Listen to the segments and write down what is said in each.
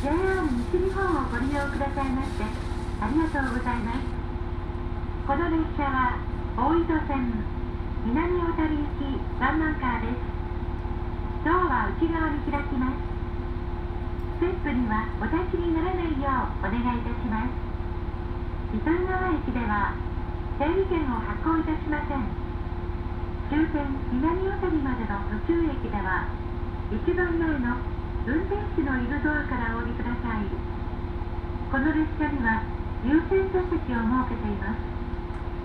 JR 西日本をご利用くださいましてありがとうございます。この列車は大糸線南小樽行きワンマンカーです。ドアは内側に開きます。ステップにはお立ちにならないようお願いいたします。糸魚川駅では整理券を発行いたしません。終点南小樽までの途中駅では一番前の運転士のいるドアからお降りください。この列車には優先座席を設けています。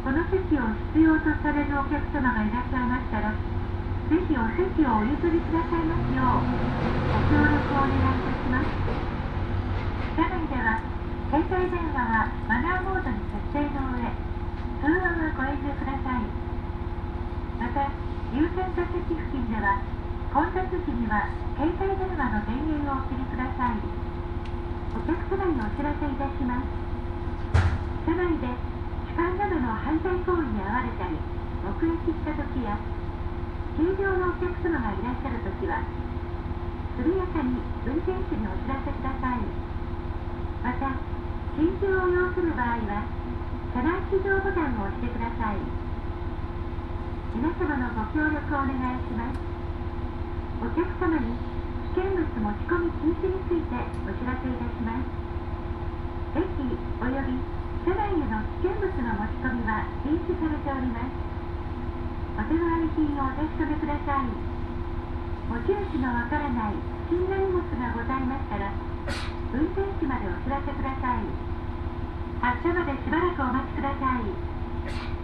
この席を必要とされるお客様がいらっしゃいましたらぜひお席をお譲りくださいますようご協力をお願いいたします。車内では携帯電話はマナーモードに設定の上通話はご遠慮ください。また優先座席付近では混雑時には携帯電話の電源をお切りくださいお客様にお知らせいたします車内で痴漢などの犯罪行為に遭われたり目撃した時や休業のお客様がいらっしゃるときは、速やかに運転手にお知らせください。また、緊急を要する場合は、車内非常ボタンを押してください。皆様のご協力をお願いします。お客様に危険物持ち込み禁止についてお知らせいたします。駅及び車内への危険物の持ち込みは禁止されております。お手回り品をお確かめください持ち主のわからない不審な荷物がございましたら運転士までお知らせください発車までしばらくお待ちください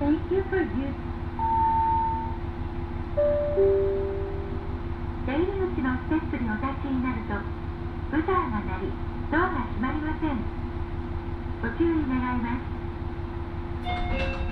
Thank you for using 出入り口のステップにお立ちになるとブザーが鳴りドアが閉まりません。ご注意願います。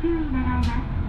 two, and then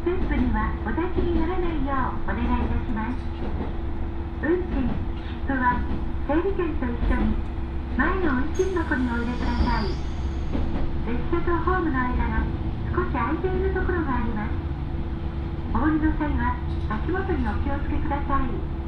スープにはお立ちにならないようお願いいたします。運賃切符は整理券と一緒に前の運賃箱にお入れください。列車とホームの間が少し空いているところがあります。お降りの際は足元にお気をつけください。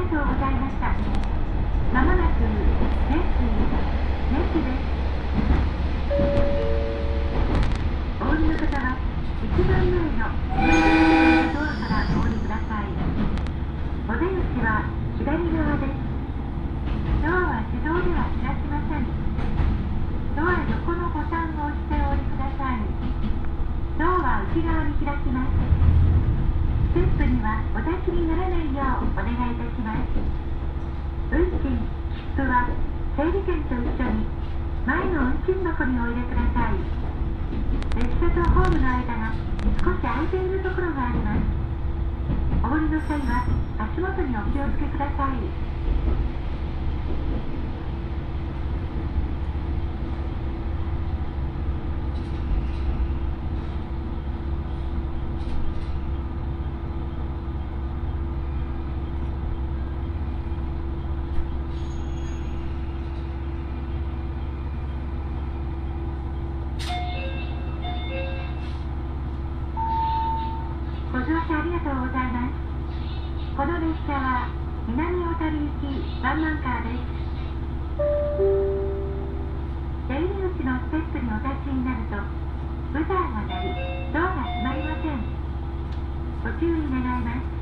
がとうございました。まもなく、レッツ、レッツです。お降りの方は、一番前のドアからお降りください。お出口は左側です。ドアは手動では開きません。ドア横のボタンを押してお降りください。ドアは内側に開きます。ステップにはお立ちにならないようお願いいたします。運賃切符は整理券と一緒に前の運賃箱にお入れください。列車とホームの間が少し空いているところがあります。お降りの際は足元にお気をつけくださいご乗車ありがとうございますこの列車は南小樽行きワンマンカーです。出入り口のステップにお立ちになるとブザーが鳴りドアが閉まりません。ご注意願います。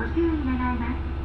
ご注意願います。